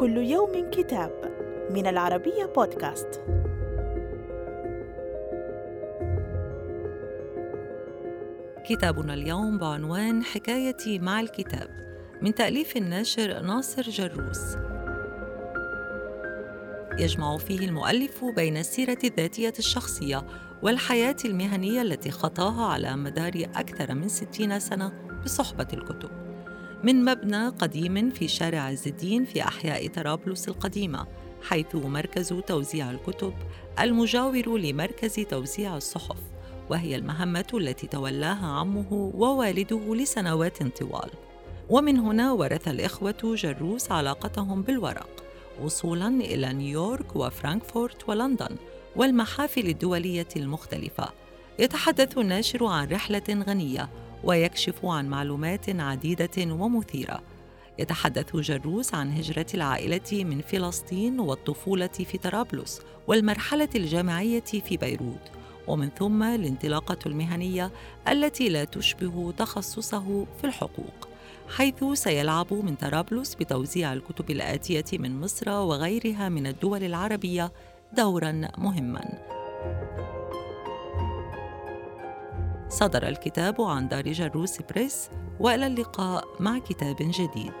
كل يوم كتاب من العربية بودكاست. كتابنا اليوم بعنوان حكايتي مع الكتاب من تأليف الناشر ناصر جروس. يجمع فيه المؤلف بين السيرة الذاتية الشخصية والحياة المهنية التي خطاها على مدار أكثر من ستين سنة بصحبة الكتب من مبنى قديم في شارع عز الدين في أحياء طرابلس القديمة حيث مركز توزيع الكتب المجاور لمركز توزيع الصحف وهي المهمة التي تولاها عمه ووالده لسنوات طوال. ومن هنا ورث الإخوة جروس علاقتهم بالورق وصولا إلى نيويورك وفرانكفورت ولندن والمحافل الدولية المختلفة. يتحدث الناشر عن رحلة غنية ويكشف عن معلومات عديدة ومثيرة. يتحدث جروس عن هجرة العائلة من فلسطين والطفولة في طرابلس والمرحلة الجامعية في بيروت ومن ثم الانطلاقة المهنية التي لا تشبه تخصصه في الحقوق حيث سيلعب من طرابلس بتوزيع الكتب الآتية من مصر وغيرها من الدول العربية دورا مهما. صدر الكتاب عن دار جروس بريس وإلى اللقاء مع كتاب جديد.